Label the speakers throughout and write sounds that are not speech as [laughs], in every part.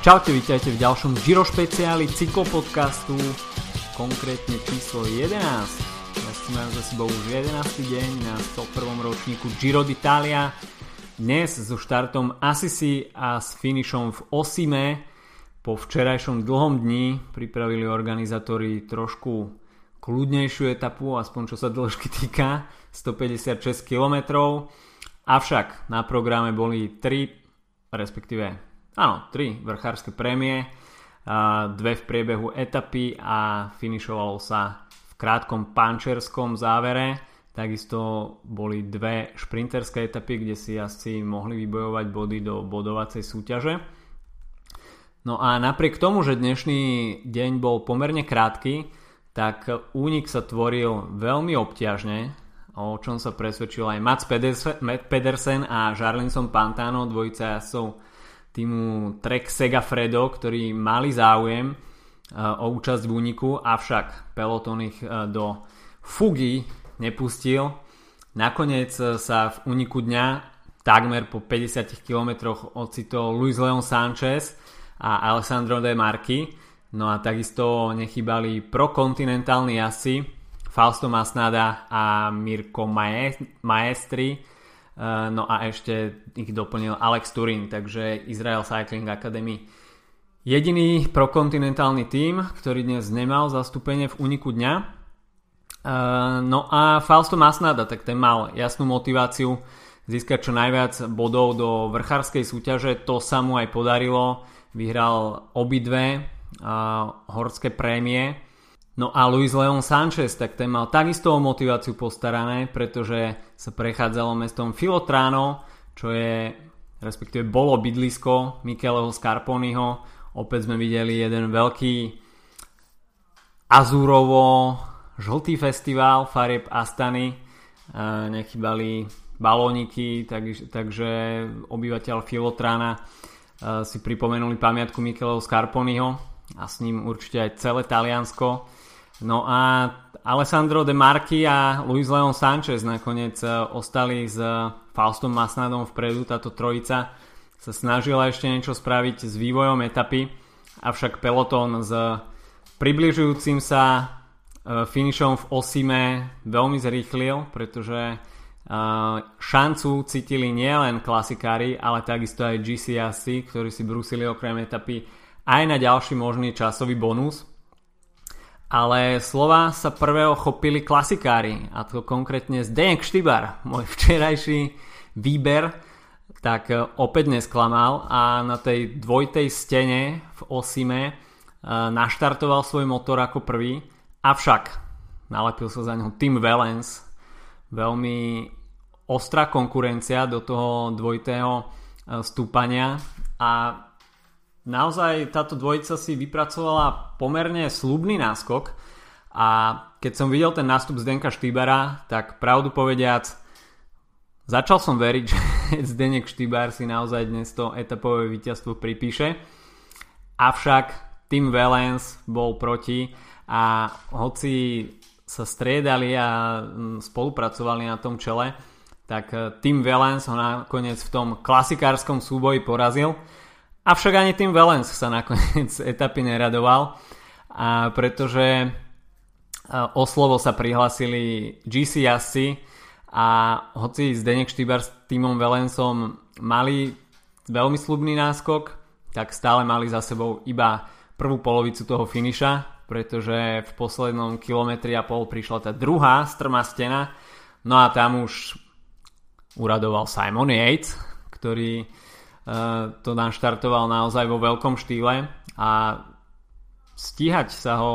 Speaker 1: Čaute, vítajte v ďalšom Giro špeciáli cyklopodcastu, konkrétne číslo 11. Dnes máme za sebou už 11. deň na 101. ročníku Giro d'Italia. Dnes so štartom Assisi a s finišom v Osime po včerajšom dlhom dni pripravili organizátori trošku kľudnejšiu etapu, aspoň čo sa dĺžky týka, 156 km. Avšak na programe boli 3, respektíve Áno, tri vrchárske prémie, dve v priebehu etapy a finišovalo sa v krátkom pančerskom závere. Takisto boli dve šprinterské etapy, kde si asi mohli vybojovať body do bodovacej súťaže. No a napriek tomu, že dnešný deň bol pomerne krátky, tak únik sa tvoril veľmi obťažne, o čom sa presvedčil aj Mats Pedersen a Jarlinson Pantano, dvojica jazdcov týmu Trek Segafredo, ktorí mali záujem e, o účasť v úniku, avšak peloton ich e, do fugy nepustil. Nakoniec e, sa v úniku dňa takmer po 50 km ocitol Luis Leon Sanchez a Alessandro De Marchi. No a takisto nechybali prokontinentálni asi Fausto Masnada a Mirko Maestri, no a ešte ich doplnil Alex Turin, takže Israel Cycling Academy. Jediný prokontinentálny tím, ktorý dnes nemal zastúpenie v úniku dňa. Eh, no a Fausto Masnada, tak ten mal jasnú motiváciu získať čo najviac bodov do vrchárskej súťaže. To sa mu aj podarilo. Vyhral obidve eh, horské prémie No a Luis Leon Sanchez, tak ten mal takisto o motiváciu postarané, pretože sa prechádzalo mestom Filotráno, čo je, respektíve bolo bydlisko Micheleho Scarponiho. Opäť sme videli jeden veľký azúrovo žltý festival farieb Astany. E, nechybali balóniky, takže, takže obyvateľ Filotrána e, si pripomenuli pamiatku Micheleho Scarponiho a s ním určite aj celé Taliansko No a Alessandro De Marchi a Luis Leon Sanchez nakoniec e, ostali s Faustom Masnadom vpredu. Táto trojica sa snažila ešte niečo spraviť s vývojom etapy, avšak peloton s približujúcim sa e, finišom v Osime veľmi zrýchlil, pretože e, šancu cítili nielen klasikári, ale takisto aj GCSC, ktorí si brúsili okrem etapy aj na ďalší možný časový bonus. Ale slova sa prvého chopili klasikári a to konkrétne Zdeněk Štybar, môj včerajší výber, tak e, opäť nesklamal a na tej dvojtej stene v Osime e, naštartoval svoj motor ako prvý, avšak nalepil sa za neho Tim Valens, veľmi ostrá konkurencia do toho dvojitého e, stúpania a naozaj táto dvojica si vypracovala pomerne slubný náskok a keď som videl ten nástup Zdenka Štýbara, tak pravdu povediac začal som veriť, [laughs] že Zdenek Štýbar si naozaj dnes to etapové víťazstvo pripíše. Avšak Tim Valens bol proti a hoci sa striedali a mm, spolupracovali na tom čele, tak Tim Valens ho nakoniec v tom klasikárskom súboji porazil Avšak ani tým Valens sa nakoniec [laughs] etapy neradoval, a pretože o slovo sa prihlasili GC jazdci a hoci Zdenek Štýbar s týmom Valensom mali veľmi slubný náskok, tak stále mali za sebou iba prvú polovicu toho finiša, pretože v poslednom kilometri a pol prišla tá druhá strmá stena, no a tam už uradoval Simon Yates, ktorý to naštartoval naozaj vo veľkom štýle a stíhať sa ho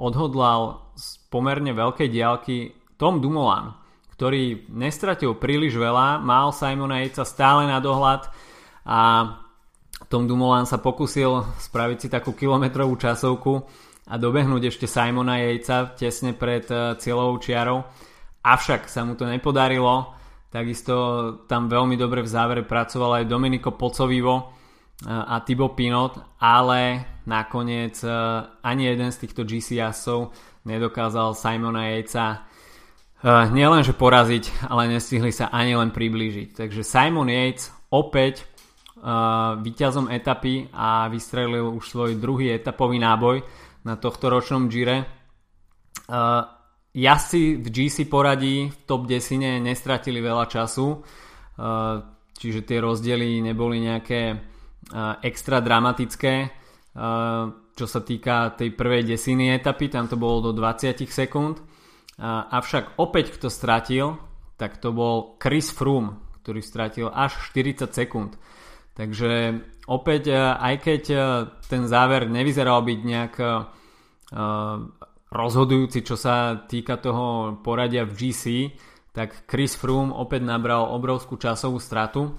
Speaker 1: odhodlal z pomerne veľkej diálky Tom Dumoulin, ktorý nestratil príliš veľa, mal Simona Yatesa stále na dohľad a Tom Dumoulin sa pokusil spraviť si takú kilometrovú časovku a dobehnúť ešte Simona Yatesa tesne pred eh, cieľovou čiarou. Avšak sa mu to nepodarilo Takisto tam veľmi dobre v závere pracoval aj Domenico Pocovivo e, a Thibaut Pinot, ale nakoniec e, ani jeden z týchto GCS-ov nedokázal Simona Yatesa e, nielenže poraziť, ale nestihli sa ani len priblížiť. Takže Simon Yates opäť víťazom etapy a vystrelil už svoj druhý etapový náboj na tohto ročnom Gire. Jazdci v GC poradí v top 10 nestratili veľa času, čiže tie rozdiely neboli nejaké extra dramatické. Čo sa týka tej prvej desiny etapy, tam to bolo do 20 sekúnd. Avšak opäť kto stratil, tak to bol Chris Froome, ktorý stratil až 40 sekúnd. Takže opäť, aj keď ten záver nevyzeral byť nejak rozhodujúci, čo sa týka toho poradia v GC, tak Chris Froome opäť nabral obrovskú časovú stratu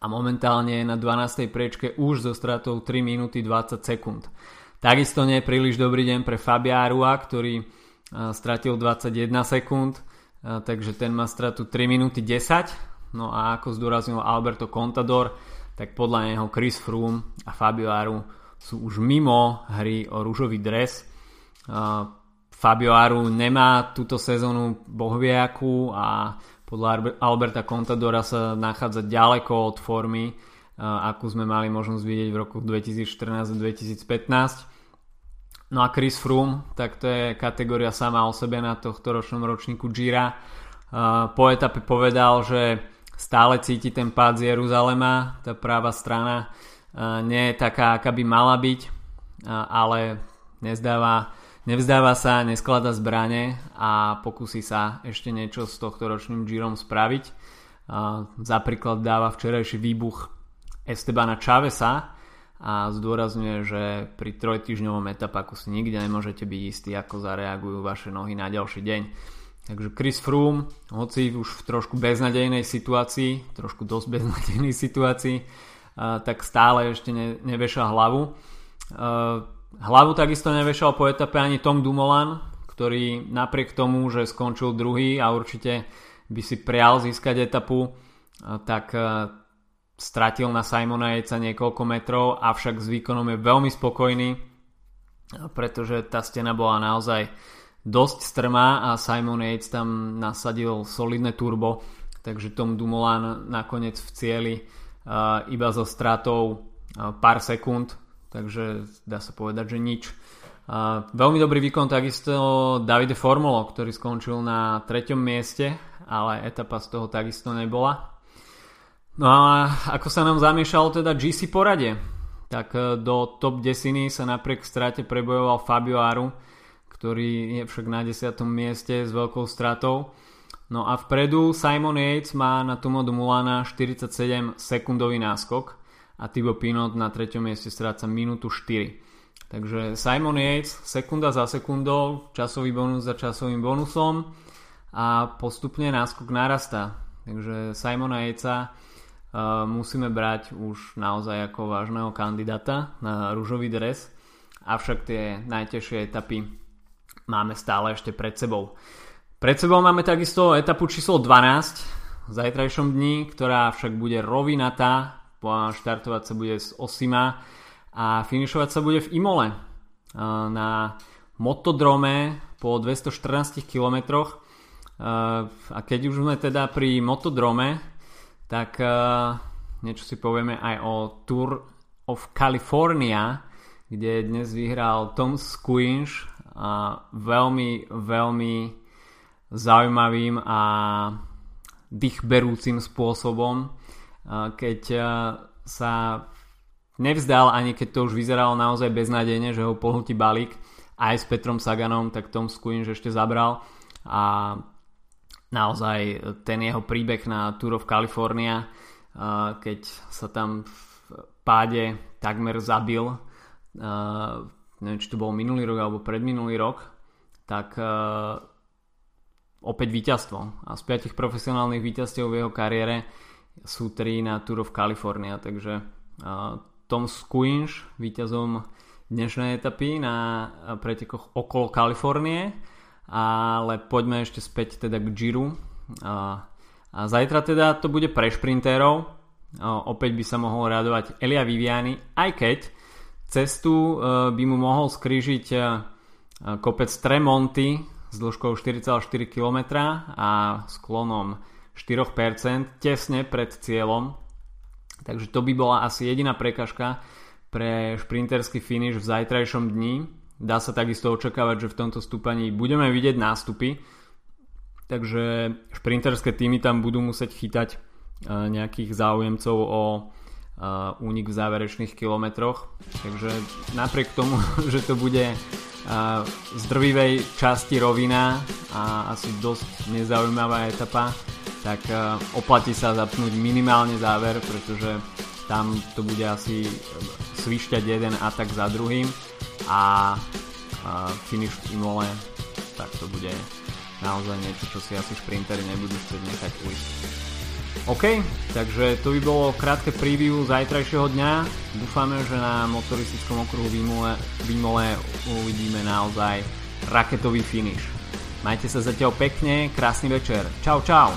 Speaker 1: a momentálne je na 12. priečke už so stratou 3 minúty 20 sekúnd. Takisto nie je príliš dobrý deň pre Fabia Arua, ktorý stratil 21 sekúnd, takže ten má stratu 3 minúty 10. No a ako zdôraznil Alberto Contador, tak podľa neho Chris Froome a Fabio Aru sú už mimo hry o rúžový dres Fabio Aru nemá túto sezónu bohviaku a podľa Alberta Contadora sa nachádza ďaleko od formy, akú sme mali možnosť vidieť v roku 2014 a 2015. No a Chris Froome, tak to je kategória sama o sebe na tohto ročnom ročníku Gira. Po etape povedal, že stále cíti ten pád z Jeruzalema, tá práva strana nie je taká, aká by mala byť, ale nezdáva Nevzdáva sa, nesklada zbrane a pokusí sa ešte niečo s tohto ročným Girom spraviť. Za príklad dáva včerajší výbuch Estebana Chavesa a zdôrazňuje, že pri trojtyžňovom etapaku si nikde nemôžete byť istí, ako zareagujú vaše nohy na ďalší deň. Takže Chris Froome, hoci už v trošku beznadejnej situácii, trošku dosť beznadejnej [laughs] situácii, tak stále ešte neveša hlavu. Hlavu takisto nevešal po etape ani Tom Dumoulin, ktorý napriek tomu, že skončil druhý a určite by si prial získať etapu, tak stratil na Simona Jejca niekoľko metrov, avšak s výkonom je veľmi spokojný, pretože tá stena bola naozaj dosť strmá a Simon Yates tam nasadil solidné turbo, takže Tom Dumoulin nakoniec v cieli iba so stratou pár sekúnd takže dá sa povedať, že nič. A veľmi dobrý výkon takisto Davide Formulo, ktorý skončil na treťom mieste, ale etapa z toho takisto nebola. No a ako sa nám zamiešalo teda GC porade, tak e, do top 10 sa napriek strate prebojoval Fabio Aru, ktorý je však na 10. mieste s veľkou stratou. No a vpredu Simon Yates má na Tomo Mulana 47 sekundový náskok a Thibaut Pinot na treťom mieste stráca minútu 4. Takže Simon Yates sekunda za sekundou, časový bonus za časovým bonusom a postupne náskok narastá. Takže Simona Yatesa uh, musíme brať už naozaj ako vážneho kandidáta na rúžový dres, avšak tie najtežšie etapy máme stále ešte pred sebou. Pred sebou máme takisto etapu číslo 12 v zajtrajšom dni, ktorá však bude rovinatá štartovať sa bude z Osima a finišovať sa bude v Imole na motodrome po 214 km a keď už sme teda pri motodrome tak niečo si povieme aj o Tour of California kde dnes vyhral Tom Squinch a veľmi, veľmi zaujímavým a dýchberúcim spôsobom keď sa nevzdal, ani keď to už vyzeralo naozaj beznádejne, že ho pohltí balík aj s Petrom Saganom, tak Tom Squin ešte zabral a naozaj ten jeho príbeh na Tour of California, keď sa tam v páde takmer zabil, neviem, či to bol minulý rok alebo predminulý rok, tak opäť víťazstvo. A z piatich profesionálnych víťazstiev v jeho kariére sú tri na Tour of California, takže Tom Squinch, víťazom dnešnej etapy na pretekoch okolo Kalifornie, ale poďme ešte späť teda k Giro. A zajtra teda to bude pre šprintérov, opäť by sa mohol radovať Elia Viviani, aj keď cestu uh, by mu mohol skrížiť uh, kopec Tremonty s dĺžkou 4,4 km a sklonom 4% tesne pred cieľom. Takže to by bola asi jediná prekažka pre šprinterský finish v zajtrajšom dni. Dá sa takisto očakávať, že v tomto stúpaní budeme vidieť nástupy, takže šprinterské týmy tam budú musieť chytať e, nejakých záujemcov o e, únik v záverečných kilometroch. Takže napriek tomu, [laughs] že to bude e, z drvivej časti rovina a asi dosť nezaujímavá etapa, tak oplatí sa zapnúť minimálne záver, pretože tam to bude asi svišťať jeden atak za druhým a, a finish v Imole tak to bude naozaj niečo, čo si asi šprintery nebudú chcieť nechať ujsť. OK, takže to by bolo krátke preview zajtrajšieho dňa. Dúfame, že na motoristickom okruhu Vimole, Vimole uvidíme naozaj raketový finish. Majte sa zatiaľ pekne, krásny večer. Čau, čau.